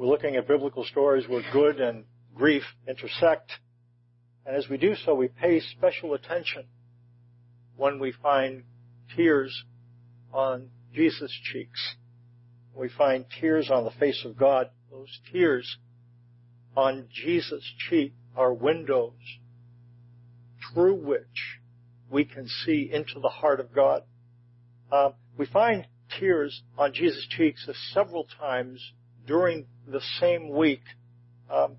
We're looking at biblical stories where good and grief intersect. And as we do so, we pay special attention when we find tears on Jesus' cheeks. We find tears on the face of God. Those tears on Jesus' cheek are windows through which we can see into the heart of God. Uh, we find tears on Jesus' cheeks several times during the same week. Um,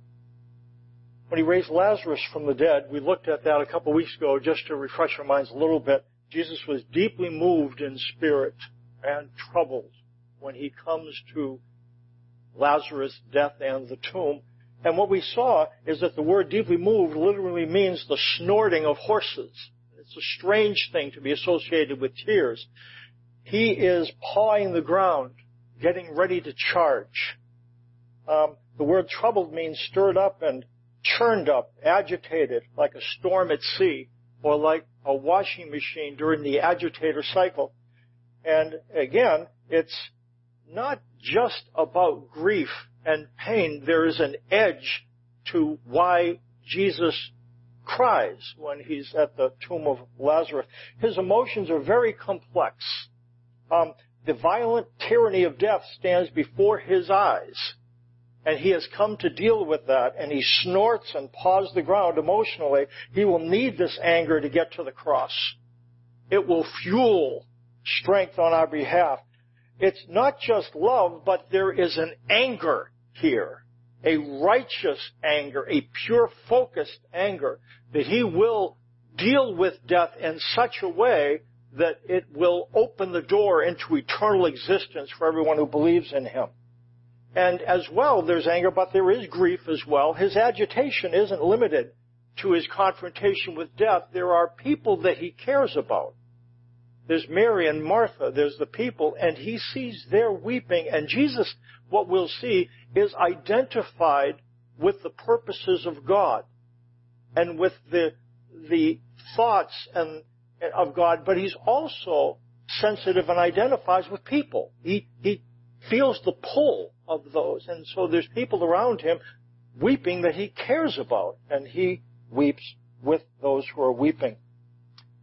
when he raised Lazarus from the dead, we looked at that a couple of weeks ago just to refresh our minds a little bit. Jesus was deeply moved in spirit and troubled when he comes to Lazarus' death and the tomb. And what we saw is that the word deeply moved literally means the snorting of horses. It's a strange thing to be associated with tears. He is pawing the ground, getting ready to charge. Um, the word troubled means stirred up and churned up, agitated, like a storm at sea, or like a washing machine during the agitator cycle. And again, it's not just about grief and pain. There is an edge to why Jesus cries when he's at the tomb of Lazarus. His emotions are very complex. Um, the violent tyranny of death stands before his eyes. And he has come to deal with that, and he snorts and paws the ground emotionally. He will need this anger to get to the cross. It will fuel strength on our behalf. It's not just love, but there is an anger here. A righteous anger, a pure focused anger that he will deal with death in such a way that it will open the door into eternal existence for everyone who believes in him. And as well, there's anger, but there is grief as well. His agitation isn't limited to his confrontation with death. There are people that he cares about. There's Mary and Martha, there's the people, and he sees their weeping, and Jesus, what we'll see, is identified with the purposes of God and with the, the thoughts and, of God, but he's also sensitive and identifies with people. He, he feels the pull of those, and so there's people around him weeping that he cares about, and he weeps with those who are weeping.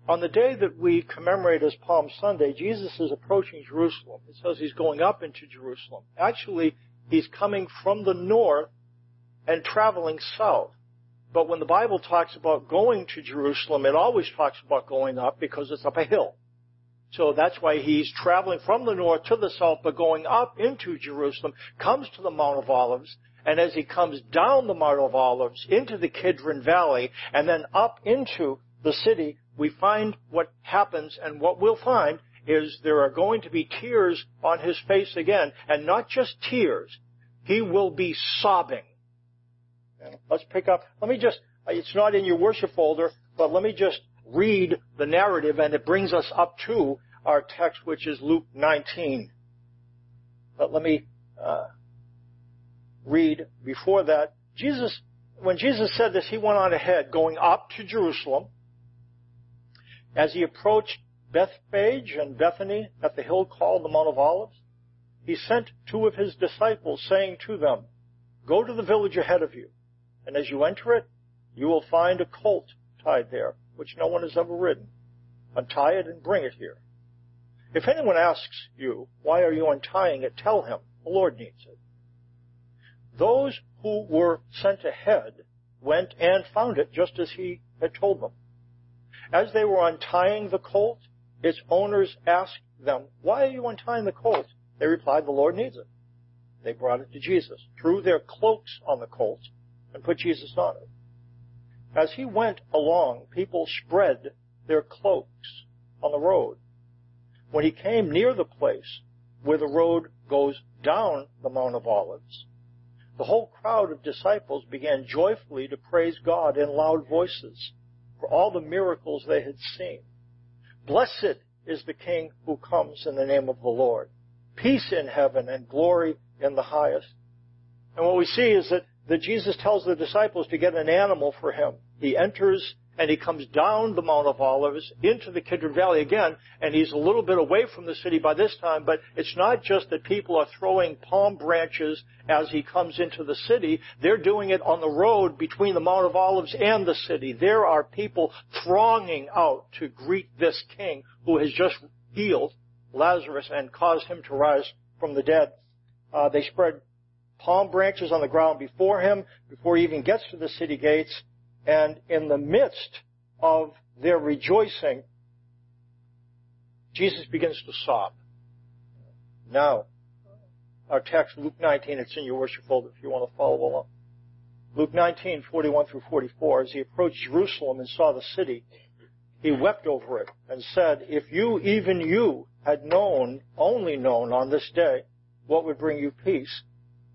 On the day that we commemorate as Palm Sunday, Jesus is approaching Jerusalem. It says he's going up into Jerusalem. Actually, he's coming from the north and traveling south. But when the Bible talks about going to Jerusalem, it always talks about going up because it's up a hill. So that's why he's traveling from the north to the south, but going up into Jerusalem, comes to the Mount of Olives, and as he comes down the Mount of Olives into the Kidron Valley, and then up into the city, we find what happens and what we'll find is there are going to be tears on his face again, and not just tears. He will be sobbing. Let's pick up, let me just, it's not in your worship folder, but let me just read the narrative and it brings us up to our text, which is Luke 19. But let me uh, read before that. Jesus, when Jesus said this, he went on ahead, going up to Jerusalem. As he approached Bethphage and Bethany at the hill called the Mount of Olives, he sent two of his disciples, saying to them, Go to the village ahead of you, and as you enter it, you will find a colt tied there, which no one has ever ridden. Untie it and bring it here. If anyone asks you, Why are you untying it? tell him, The Lord needs it. Those who were sent ahead went and found it just as he had told them. As they were untying the colt, its owners asked them, Why are you untying the colt? They replied, The Lord needs it. They brought it to Jesus, threw their cloaks on the colt, and put Jesus on it. As he went along, people spread their cloaks on the road. When he came near the place where the road goes down the Mount of Olives, the whole crowd of disciples began joyfully to praise God in loud voices for all the miracles they had seen. Blessed is the King who comes in the name of the Lord. Peace in heaven and glory in the highest. And what we see is that, that Jesus tells the disciples to get an animal for him. He enters and he comes down the Mount of Olives into the Kidron Valley again, and he's a little bit away from the city by this time, but it's not just that people are throwing palm branches as he comes into the city. They're doing it on the road between the Mount of Olives and the city. There are people thronging out to greet this king who has just healed Lazarus and caused him to rise from the dead. Uh, they spread palm branches on the ground before him before he even gets to the city gates. And in the midst of their rejoicing, Jesus begins to sob. Now, our text, Luke 19, it's in your worship folder if you want to follow along. Luke 19, 41 through 44, as he approached Jerusalem and saw the city, he wept over it and said, If you, even you, had known, only known on this day, what would bring you peace,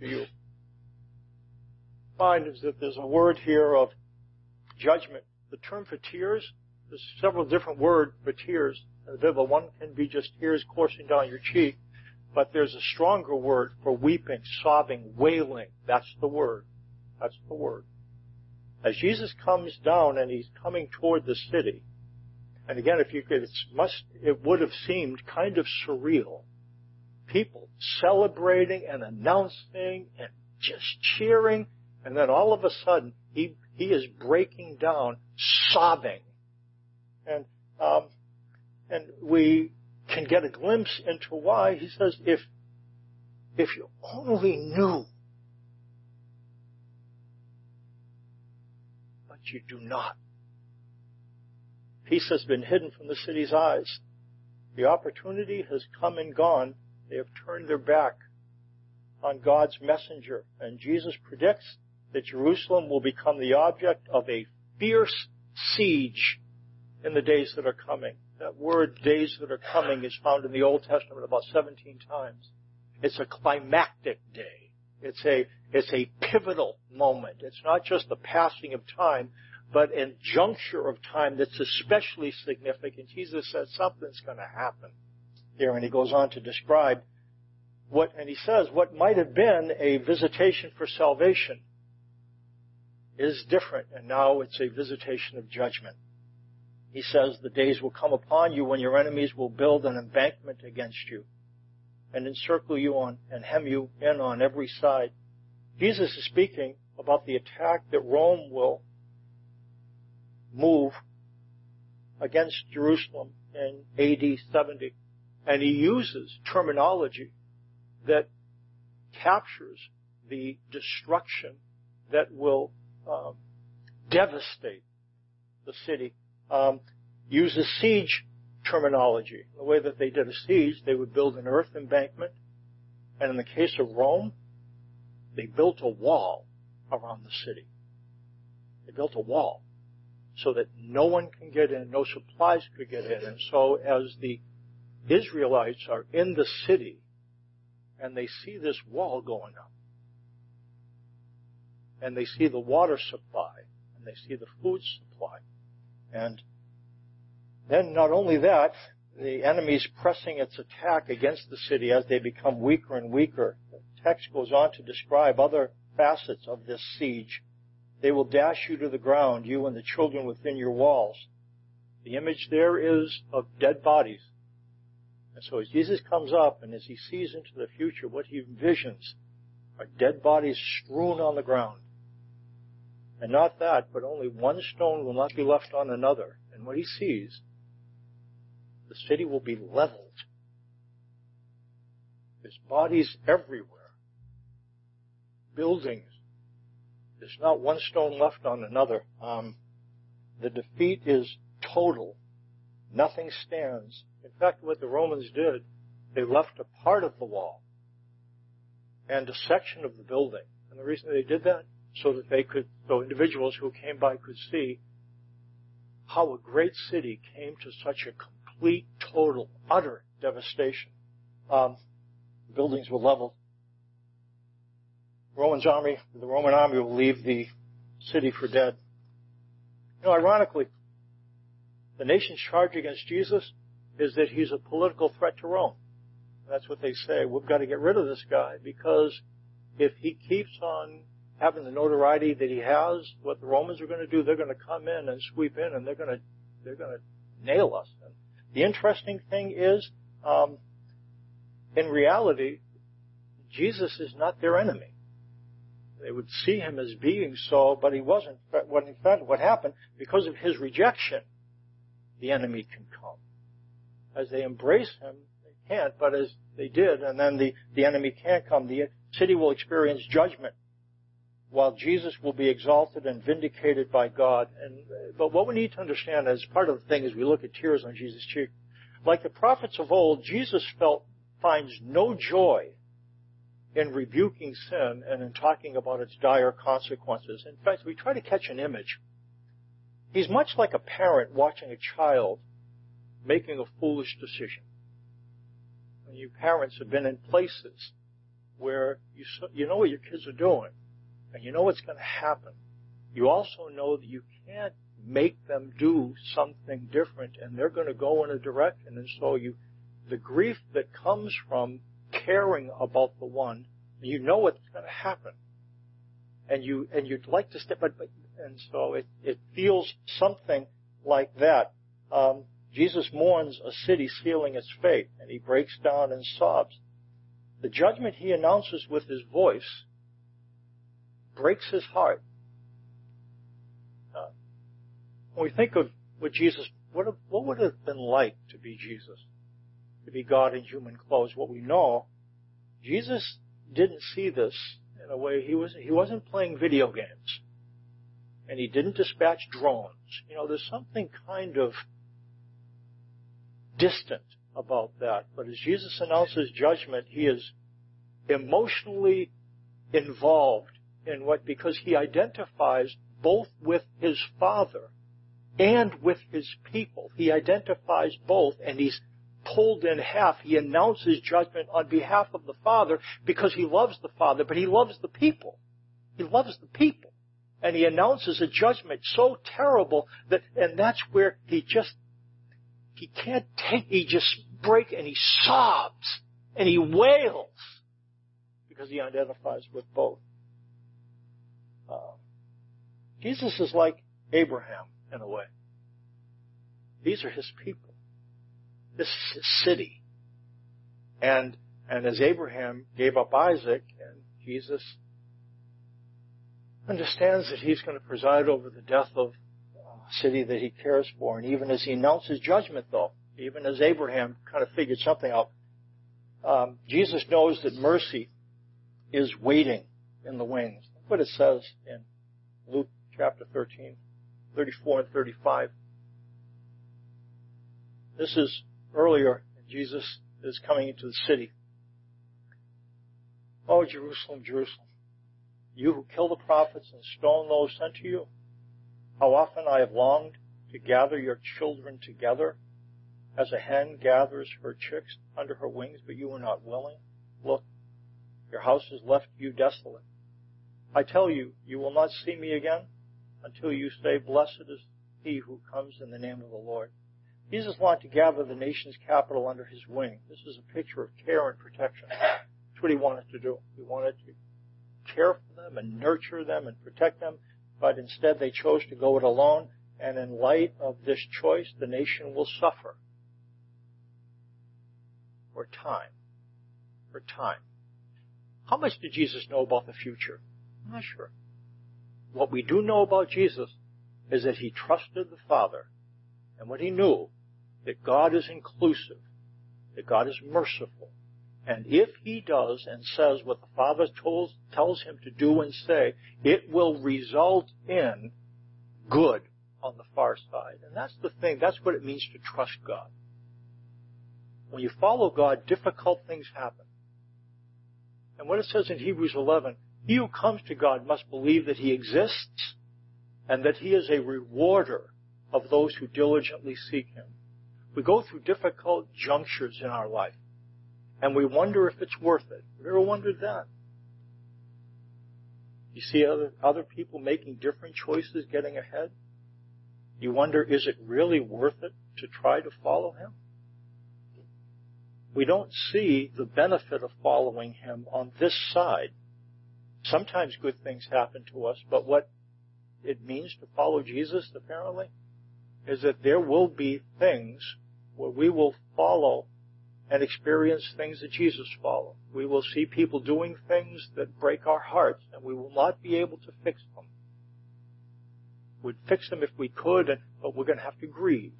to you. Find is that there's a word here of judgment. The term for tears, there's several different words for tears Bible. One can be just tears coursing down your cheek, but there's a stronger word for weeping, sobbing, wailing. That's the word. That's the word. As Jesus comes down and he's coming toward the city, and again, if you could, it must, it would have seemed kind of surreal. People celebrating and announcing and just cheering, and then all of a sudden, he, he is breaking down, sobbing. And, um, and we can get a glimpse into why. He says, if, if you only knew, but you do not. Peace has been hidden from the city's eyes. The opportunity has come and gone. They have turned their back on God's messenger. And Jesus predicts that Jerusalem will become the object of a fierce siege in the days that are coming. That word days that are coming is found in the Old Testament about 17 times. It's a climactic day. It's a, it's a pivotal moment. It's not just the passing of time, but in juncture of time that's especially significant, Jesus said something's going to happen and he goes on to describe what, and he says what might have been a visitation for salvation is different, and now it's a visitation of judgment. He says the days will come upon you when your enemies will build an embankment against you and encircle you on and hem you in on every side. Jesus is speaking about the attack that Rome will move against Jerusalem in AD 70. And he uses terminology that captures the destruction that will um, devastate the city. Um, uses siege terminology. The way that they did a siege, they would build an earth embankment, and in the case of Rome, they built a wall around the city. They built a wall so that no one can get in, no supplies could get in. And so as the Israelites are in the city and they see this wall going up, and they see the water supply, and they see the food supply, and then not only that, the enemy's pressing its attack against the city as they become weaker and weaker. The text goes on to describe other facets of this siege they will dash you to the ground, you and the children within your walls. The image there is of dead bodies. And so as Jesus comes up and as he sees into the future, what he envisions are dead bodies strewn on the ground. And not that, but only one stone will not be left on another. And what he sees, the city will be leveled. There's bodies everywhere. Buildings there's not one stone left on another. Um, the defeat is total. Nothing stands. In fact, what the Romans did, they left a part of the wall and a section of the building. And the reason they did that, so that they could, so individuals who came by could see how a great city came to such a complete, total, utter devastation. Um, buildings were leveled. Roman's army, the Roman army will leave the city for dead. You know, ironically, the nation's charge against Jesus is that he's a political threat to Rome. That's what they say. We've got to get rid of this guy because if he keeps on having the notoriety that he has, what the Romans are going to do, they're going to come in and sweep in and they're going to, they're going to nail us. And the interesting thing is, um, in reality, Jesus is not their enemy. They would see him as being so, but he wasn't. What in fact, what happened because of his rejection, the enemy can come. As they embrace him, they can't, but as they did, and then the, the enemy can't come. The city will experience judgment while Jesus will be exalted and vindicated by God. And, but what we need to understand as part of the thing is we look at tears on Jesus' cheek. Like the prophets of old, Jesus felt, finds no joy in rebuking sin and in talking about its dire consequences. In fact, we try to catch an image. He's much like a parent watching a child making a foolish decision. And you parents have been in places where you, you know what your kids are doing and you know what's going to happen. You also know that you can't make them do something different and they're going to go in a direction. And so you, the grief that comes from caring about the one, you know what's going to happen. And you, and you'd like to step, but, but and so it, it feels something like that. Um, Jesus mourns a city sealing its fate, and he breaks down and sobs. The judgment he announces with his voice breaks his heart. Uh, when we think of what Jesus, what, what would it have been like to be Jesus? To be God in human clothes? What we know, Jesus didn't see this in a way, he, was, he wasn't playing video games. And he didn't dispatch drones. You know, there's something kind of distant about that. But as Jesus announces judgment, he is emotionally involved in what, because he identifies both with his Father and with his people. He identifies both and he's pulled in half. He announces judgment on behalf of the Father because he loves the Father, but he loves the people. He loves the people. And he announces a judgment so terrible that, and that's where he just, he can't take, he just breaks and he sobs and he wails because he identifies with both. Uh, Jesus is like Abraham in a way. These are his people. This is his city. And, and as Abraham gave up Isaac and Jesus understands that he's going to preside over the death of city that he cares for. And even as he announces judgment though, even as Abraham kind of figured something out, um, Jesus knows that mercy is waiting in the wings what it says in Luke chapter 13, 34 and 35. This is earlier, Jesus is coming into the city. Oh, Jerusalem, Jerusalem, you who kill the prophets and stone those sent to you, how often I have longed to gather your children together as a hen gathers her chicks under her wings, but you were not willing. Look, your house has left you desolate. I tell you, you will not see me again until you say, Blessed is he who comes in the name of the Lord. Jesus wanted to gather the nation's capital under his wing. This is a picture of care and protection. That's what he wanted to do. He wanted to care for them and nurture them and protect them, but instead they chose to go it alone, and in light of this choice, the nation will suffer for time. For time. How much did Jesus know about the future? I'm not sure. What we do know about Jesus is that he trusted the Father and what he knew that God is inclusive, that God is merciful. And if he does and says what the Father tells, tells him to do and say, it will result in good on the far side. And that's the thing, that's what it means to trust God. When you follow God, difficult things happen. And what it says in Hebrews 11, he who comes to God must believe that He exists and that He is a rewarder of those who diligently seek Him. We go through difficult junctures in our life, and we wonder if it's worth it. Have you ever wondered that? You see other, other people making different choices getting ahead? You wonder, is it really worth it to try to follow Him? We don't see the benefit of following Him on this side. Sometimes good things happen to us, but what it means to follow Jesus, apparently, is that there will be things where we will follow and experience things that Jesus followed. We will see people doing things that break our hearts and we will not be able to fix them. We'd fix them if we could, but we're going to have to grieve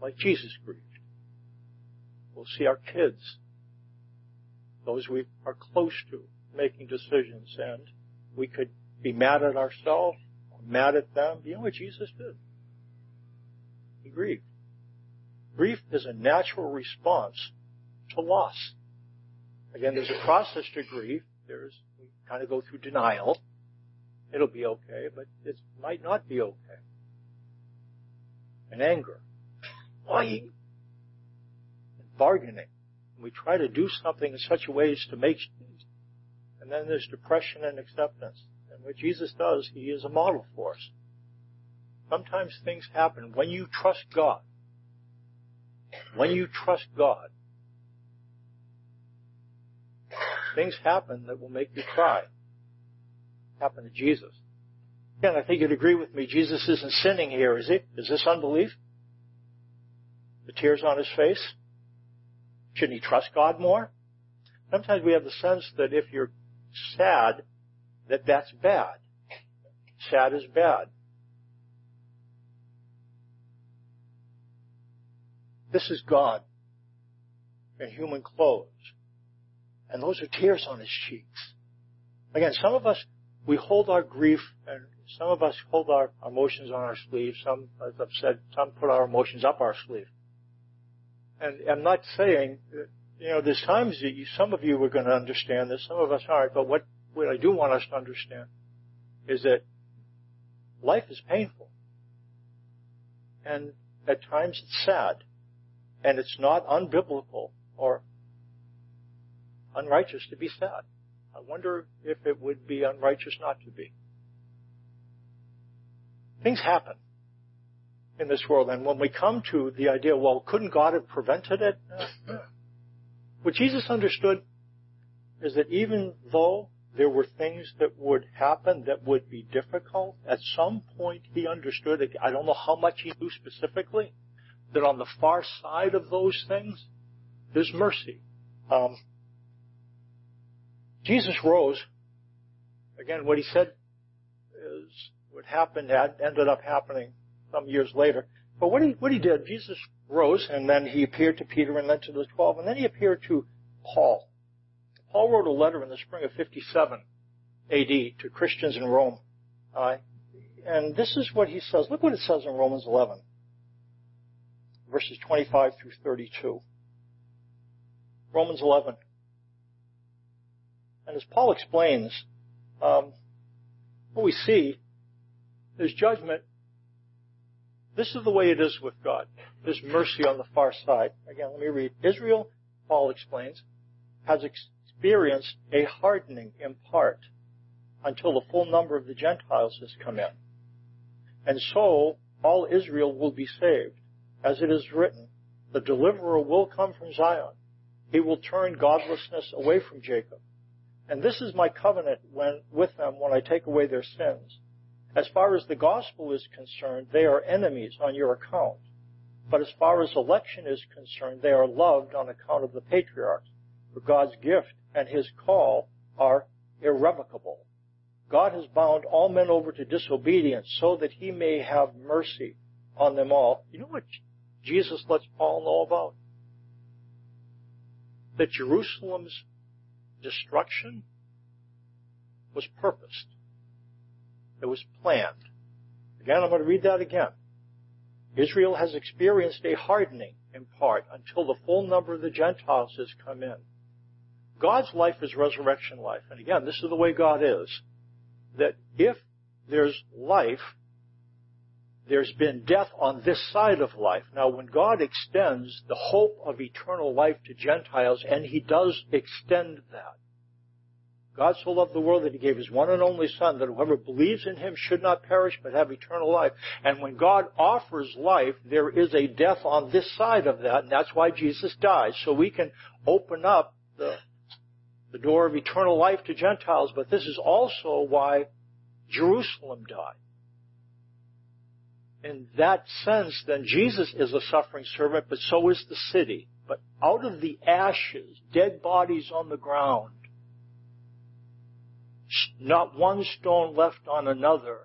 like Jesus grieved. We'll see our kids, those we are close to, making decisions and we could be mad at ourselves mad at them. You know what Jesus did? He grieved. Grief is a natural response to loss. Again, there's a process to grief. There's, we kind of go through denial. It'll be okay, but it might not be okay. And anger. Lying. And bargaining. We try to do something in such a way as to make, things. and then there's depression and acceptance. And what Jesus does, He is a model for us. Sometimes things happen when you trust God when you trust God, things happen that will make you cry. Happen to Jesus. Again, I think you'd agree with me. Jesus isn't sinning here, is he? Is this unbelief? The tears on his face? Shouldn't he trust God more? Sometimes we have the sense that if you're sad, that that's bad. Sad is bad. This is God in human clothes. And those are tears on his cheeks. Again, some of us, we hold our grief and some of us hold our emotions on our sleeve. Some, as I've said, some put our emotions up our sleeve. And I'm not saying, you know, there's times that you, some of you are going to understand this, some of us aren't, but what, what I do want us to understand is that life is painful. And at times it's sad. And it's not unbiblical or unrighteous to be sad. I wonder if it would be unrighteous not to be. Things happen in this world, and when we come to the idea, well, couldn't God have prevented it? What Jesus understood is that even though there were things that would happen that would be difficult, at some point he understood, I don't know how much he knew specifically, that on the far side of those things, there's mercy. Um, Jesus rose. Again, what he said is what happened had ended up happening some years later. But what he what he did, Jesus rose, and then he appeared to Peter, and then to the twelve, and then he appeared to Paul. Paul wrote a letter in the spring of 57 A.D. to Christians in Rome, uh, and this is what he says. Look what it says in Romans 11 verses 25 through 32. Romans 11. And as Paul explains, um, what we see is judgment. This is the way it is with God. There's mercy on the far side. Again, let me read. Israel, Paul explains, has experienced a hardening in part until the full number of the Gentiles has come in. And so all Israel will be saved as it is written, the deliverer will come from Zion. He will turn godlessness away from Jacob. And this is my covenant when, with them when I take away their sins. As far as the gospel is concerned, they are enemies on your account. But as far as election is concerned, they are loved on account of the patriarchs. For God's gift and his call are irrevocable. God has bound all men over to disobedience so that he may have mercy on them all. You know what Jesus lets Paul know about? That Jerusalem's destruction was purposed. It was planned. Again, I'm going to read that again. Israel has experienced a hardening in part until the full number of the Gentiles has come in. God's life is resurrection life. And again, this is the way God is. That if there's life, there's been death on this side of life. Now, when God extends the hope of eternal life to Gentiles, and He does extend that, God so loved the world that He gave His one and only Son, that whoever believes in Him should not perish but have eternal life. And when God offers life, there is a death on this side of that, and that's why Jesus died. So we can open up the, the door of eternal life to Gentiles, but this is also why Jerusalem died in that sense, then Jesus is a suffering servant, but so is the city. But out of the ashes, dead bodies on the ground, not one stone left on another,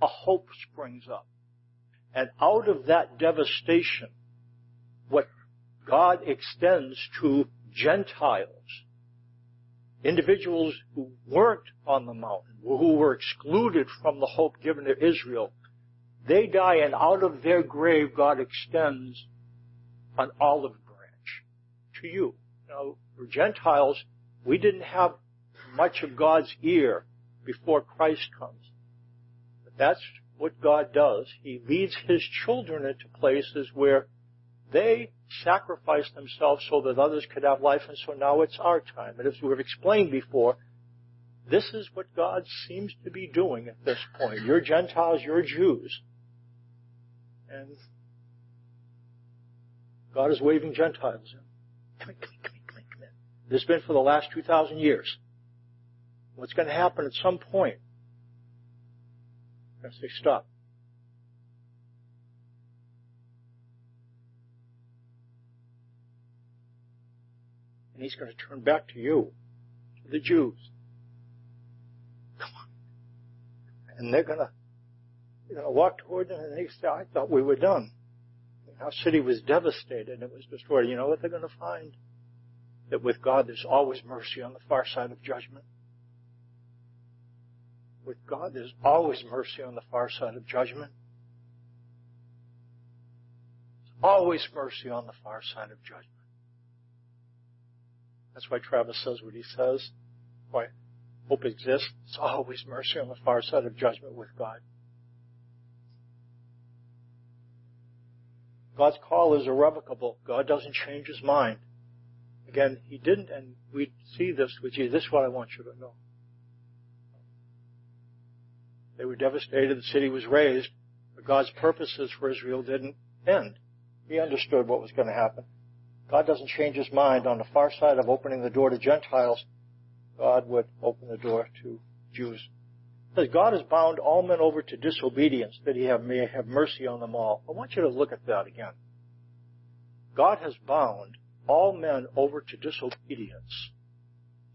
a hope springs up. And out of that devastation, what God extends to Gentiles, individuals who weren't on the mountain, who were excluded from the hope given to Israel, they die and out of their grave God extends an olive branch to you. Now, for Gentiles, we didn't have much of God's ear before Christ comes. But that's what God does. He leads His children into places where they sacrifice themselves so that others could have life, and so now it's our time. And as we've explained before, this is what God seems to be doing at this point. You're Gentiles, you're Jews. And God is waving Gentiles in. Come in, come in, come in, come in, come in. This has been for the last 2,000 years. What's going to happen at some point? I'm going to say, stop. And he's going to turn back to you, to the Jews. Come on. And they're going to you know, I walked toward them and they said, I thought we were done. Our city was devastated. It was destroyed. You know what they're going to find? That with God there's always mercy on the far side of judgment. With God there's always mercy on the far side of judgment. There's always mercy on the far side of judgment. That's why Travis says what he says. Why hope exists. It's always mercy on the far side of judgment with God. God's call is irrevocable. God doesn't change his mind. Again, he didn't, and we see this with you. This is what I want you to know. They were devastated. The city was razed, but God's purposes for Israel didn't end. He understood what was going to happen. God doesn't change his mind. On the far side of opening the door to Gentiles, God would open the door to Jews says God has bound all men over to disobedience that he have, may have mercy on them all. I want you to look at that again. God has bound all men over to disobedience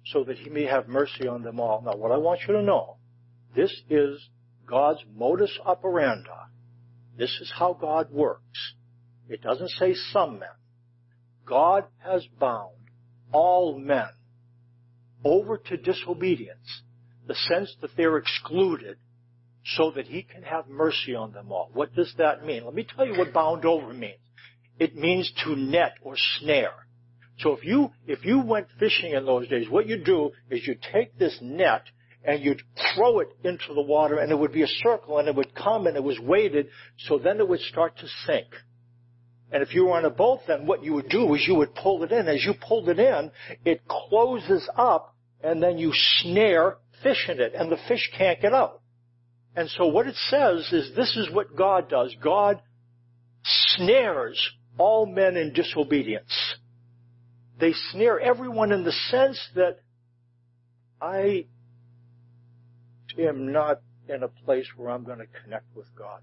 so that he may have mercy on them all. Now what I want you to know, this is God's modus operandi. This is how God works. It doesn't say some men. God has bound all men over to disobedience the sense that they're excluded so that he can have mercy on them all. What does that mean? Let me tell you what bound over means. It means to net or snare. So if you, if you went fishing in those days, what you do is you take this net and you'd throw it into the water and it would be a circle and it would come and it was weighted so then it would start to sink. And if you were on a boat then what you would do is you would pull it in. As you pulled it in, it closes up and then you snare fish in it and the fish can't get out. And so what it says is this is what God does. God snares all men in disobedience. They snare everyone in the sense that I am not in a place where I'm going to connect with God.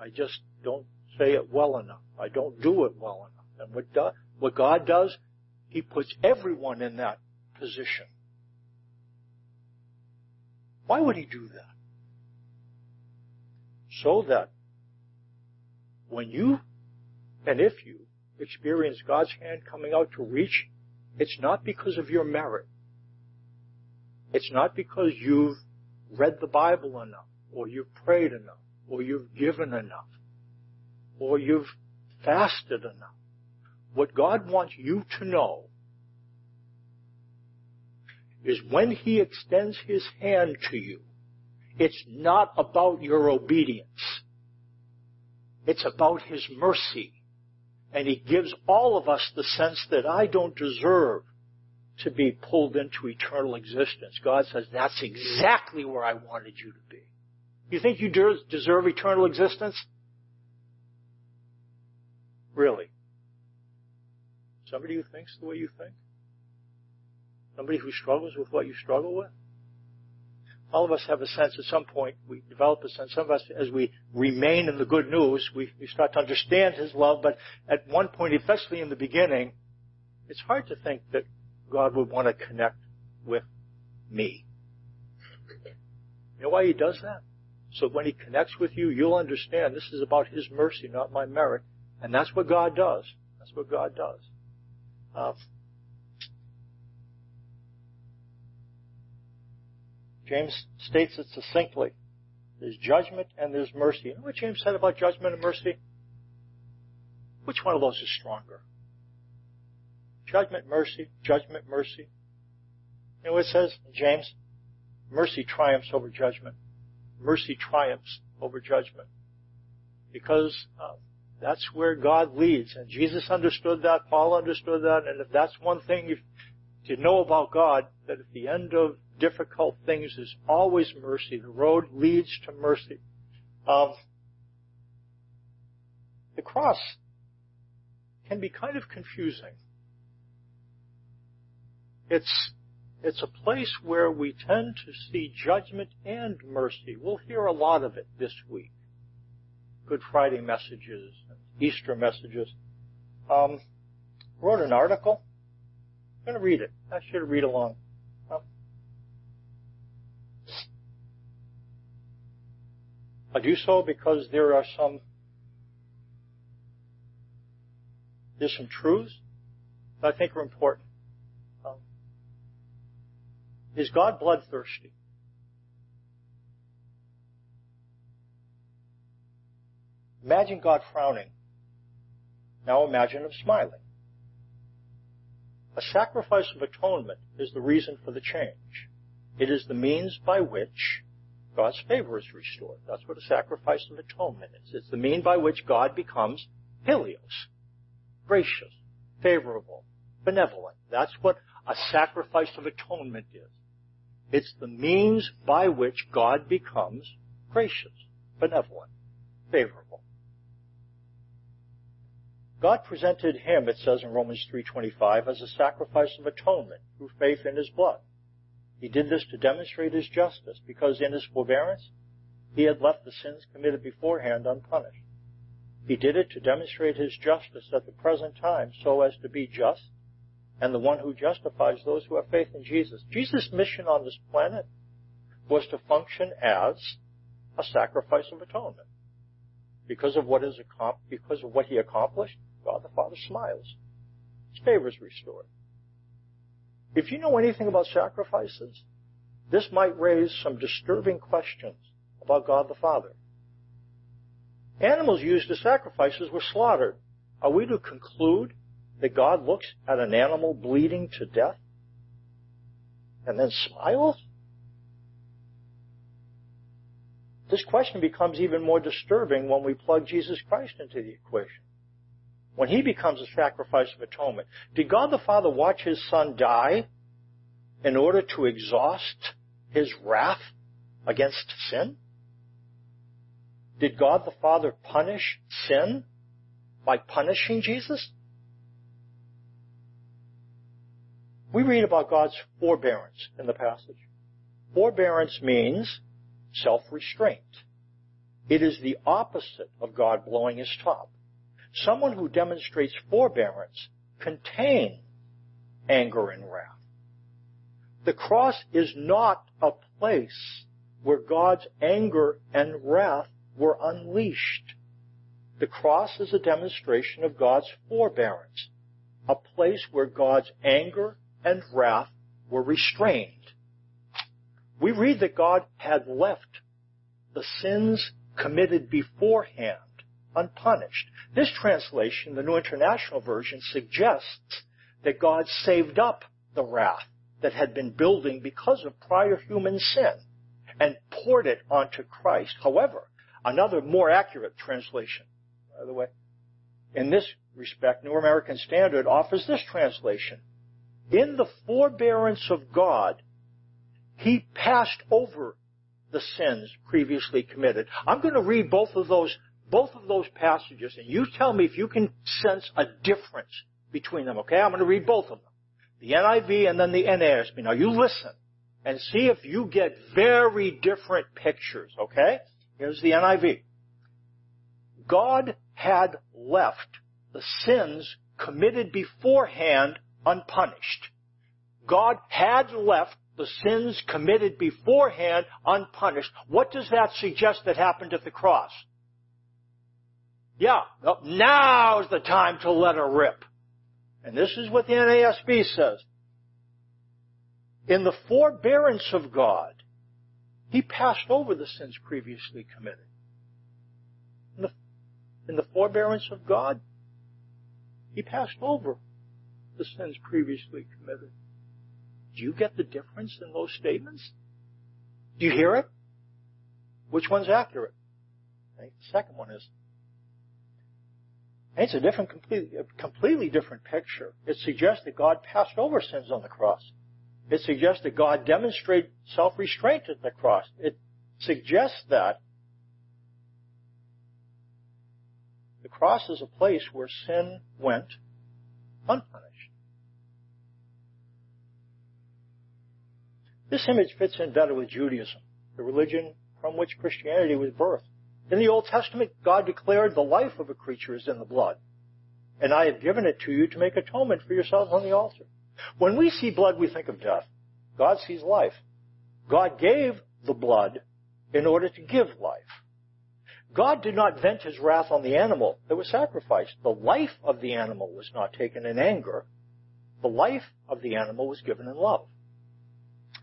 I just don't say it well enough. I don't do it well enough. And what, do, what God does, He puts everyone in that position. Why would he do that? So that when you and if you experience God's hand coming out to reach, it's not because of your merit. It's not because you've read the Bible enough, or you've prayed enough, or you've given enough, or you've fasted enough. What God wants you to know is when he extends his hand to you, it's not about your obedience. It's about His mercy. And He gives all of us the sense that I don't deserve to be pulled into eternal existence. God says, that's exactly where I wanted you to be. You think you deserve eternal existence? Really? Somebody who thinks the way you think? Somebody who struggles with what you struggle with? All of us have a sense at some point, we develop a sense, some of us, as we remain in the good news, we, we start to understand His love, but at one point, especially in the beginning, it's hard to think that God would want to connect with me. You know why He does that? So when He connects with you, you'll understand this is about His mercy, not my merit. And that's what God does. That's what God does. Uh, James states it succinctly. There's judgment and there's mercy. You know what James said about judgment and mercy? Which one of those is stronger? Judgment, mercy, judgment, mercy. You know what it says James? Mercy triumphs over judgment. Mercy triumphs over judgment. Because uh, that's where God leads. And Jesus understood that. Paul understood that. And if that's one thing you, to know about God, that at the end of difficult things is always mercy. The road leads to mercy. Um, the cross can be kind of confusing. It's it's a place where we tend to see judgment and mercy. We'll hear a lot of it this week. Good Friday messages Easter messages. Um, wrote an article. I'm going to read it. I should read along. Um, I do so because there are some there's some truths that I think are important. Um, is God bloodthirsty? Imagine God frowning. Now imagine him smiling. A sacrifice of atonement is the reason for the change. It is the means by which God's favor is restored. That's what a sacrifice of atonement is. It's the mean by which God becomes hileos, gracious, favorable, benevolent. That's what a sacrifice of atonement is. It's the means by which God becomes gracious, benevolent, favorable. God presented him, it says in Romans 3.25, as a sacrifice of atonement through faith in his blood. He did this to demonstrate his justice, because in his forbearance, he had left the sins committed beforehand unpunished. He did it to demonstrate his justice at the present time, so as to be just, and the one who justifies those who have faith in Jesus. Jesus' mission on this planet was to function as a sacrifice of atonement. Because of what is because of what he accomplished, God the Father smiles. His favor is restored. If you know anything about sacrifices, this might raise some disturbing questions about God the Father. Animals used as sacrifices were slaughtered. Are we to conclude that God looks at an animal bleeding to death and then smiles? This question becomes even more disturbing when we plug Jesus Christ into the equation when he becomes a sacrifice of atonement, did God the Father watch his son die in order to exhaust his wrath against sin? Did God the Father punish sin by punishing Jesus? We read about God's forbearance in the passage. Forbearance means self-restraint. It is the opposite of God blowing his top. Someone who demonstrates forbearance contains anger and wrath. The cross is not a place where God's anger and wrath were unleashed. The cross is a demonstration of God's forbearance, a place where God's anger and wrath were restrained. We read that God had left the sins committed beforehand unpunished. This translation, the New International Version, suggests that God saved up the wrath that had been building because of prior human sin and poured it onto Christ. However, another more accurate translation by the way. In this respect, New American Standard offers this translation. In the forbearance of God, He passed over the sins previously committed. I'm going to read both of those, both of those passages, and you tell me if you can sense a difference between them, okay? I'm going to read both of them. The NIV and then the NASB. Now you listen and see if you get very different pictures, okay? Here's the NIV. God had left the sins committed beforehand unpunished. God had left the sins committed beforehand unpunished. What does that suggest that happened at the cross? Yeah, now's the time to let her rip. And this is what the NASB says. In the forbearance of God, He passed over the sins previously committed. In the, in the forbearance of God, He passed over the sins previously committed. Do you get the difference in those statements? Do you hear it? Which one's accurate? I think the second one is. And it's a different, completely, completely different picture. It suggests that God passed over sins on the cross. It suggests that God demonstrated self-restraint at the cross. It suggests that the cross is a place where sin went unpunished. This image fits in better with Judaism, the religion from which Christianity was birthed. In the Old Testament, God declared the life of a creature is in the blood. And I have given it to you to make atonement for yourselves on the altar. When we see blood, we think of death. God sees life. God gave the blood in order to give life. God did not vent his wrath on the animal that was sacrificed. The life of the animal was not taken in anger. The life of the animal was given in love.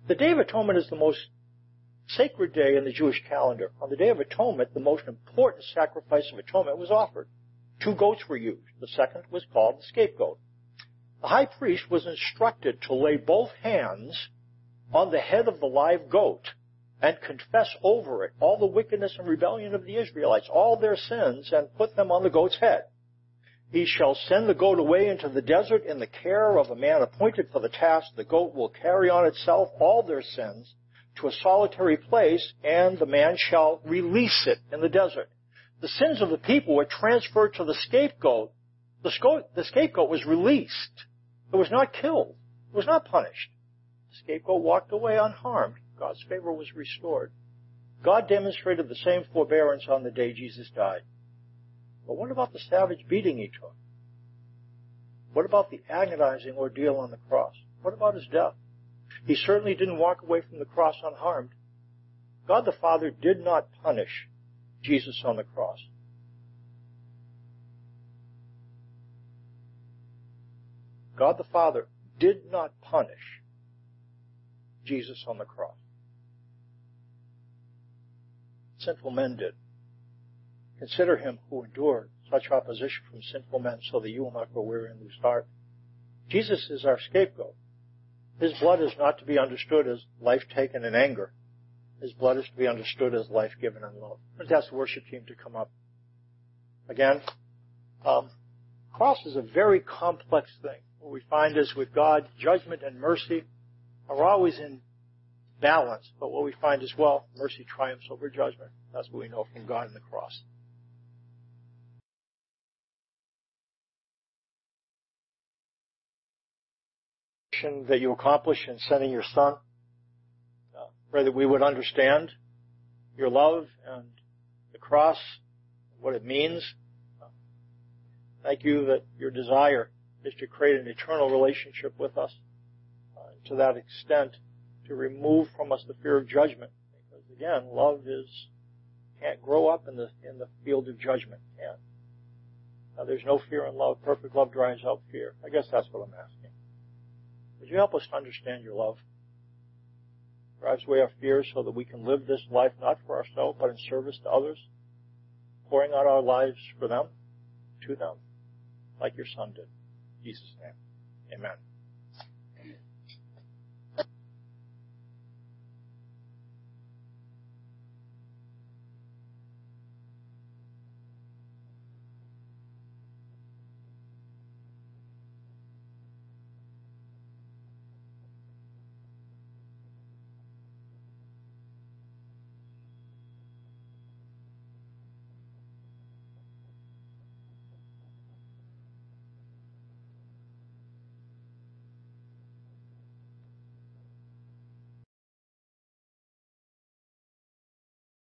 The Day of Atonement is the most sacred day in the Jewish calendar. On the Day of Atonement, the most important sacrifice of atonement was offered. Two goats were used. The second was called the scapegoat. The high priest was instructed to lay both hands on the head of the live goat and confess over it all the wickedness and rebellion of the Israelites, all their sins, and put them on the goat's head. He shall send the goat away into the desert in the care of a man appointed for the task. The goat will carry on itself all their sins to a solitary place, and the man shall release it in the desert. The sins of the people were transferred to the scapegoat. The, the scapegoat was released. It was not killed. It was not punished. The scapegoat walked away unharmed. God's favor was restored. God demonstrated the same forbearance on the day Jesus died. But what about the savage beating he took? What about the agonizing ordeal on the cross? What about his death? He certainly didn't walk away from the cross unharmed. God the Father did not punish Jesus on the cross. God the Father did not punish Jesus on the cross. Sinful men did. Consider him who endured such opposition from sinful men so that you will not grow weary and lose heart. Jesus is our scapegoat. His blood is not to be understood as life taken in anger. His blood is to be understood as life given in love. Let's ask the worship team to come up. Again, um, cross is a very complex thing. What we find is with God, judgment and mercy are always in balance. But what we find as well, mercy triumphs over judgment. That's what we know from God in the cross. That you accomplish in sending your son. Uh, pray that we would understand your love and the cross, what it means. Uh, thank you that your desire is to create an eternal relationship with us. Uh, to that extent, to remove from us the fear of judgment. Because again, love is can't grow up in the in the field of judgment. Can't. Now, there's no fear in love. Perfect love drives out fear. I guess that's what I'm asking. Would you help us to understand your love? Drives away our fears so that we can live this life not for ourselves, but in service to others, pouring out our lives for them, to them, like your son did. In Jesus' name. Amen.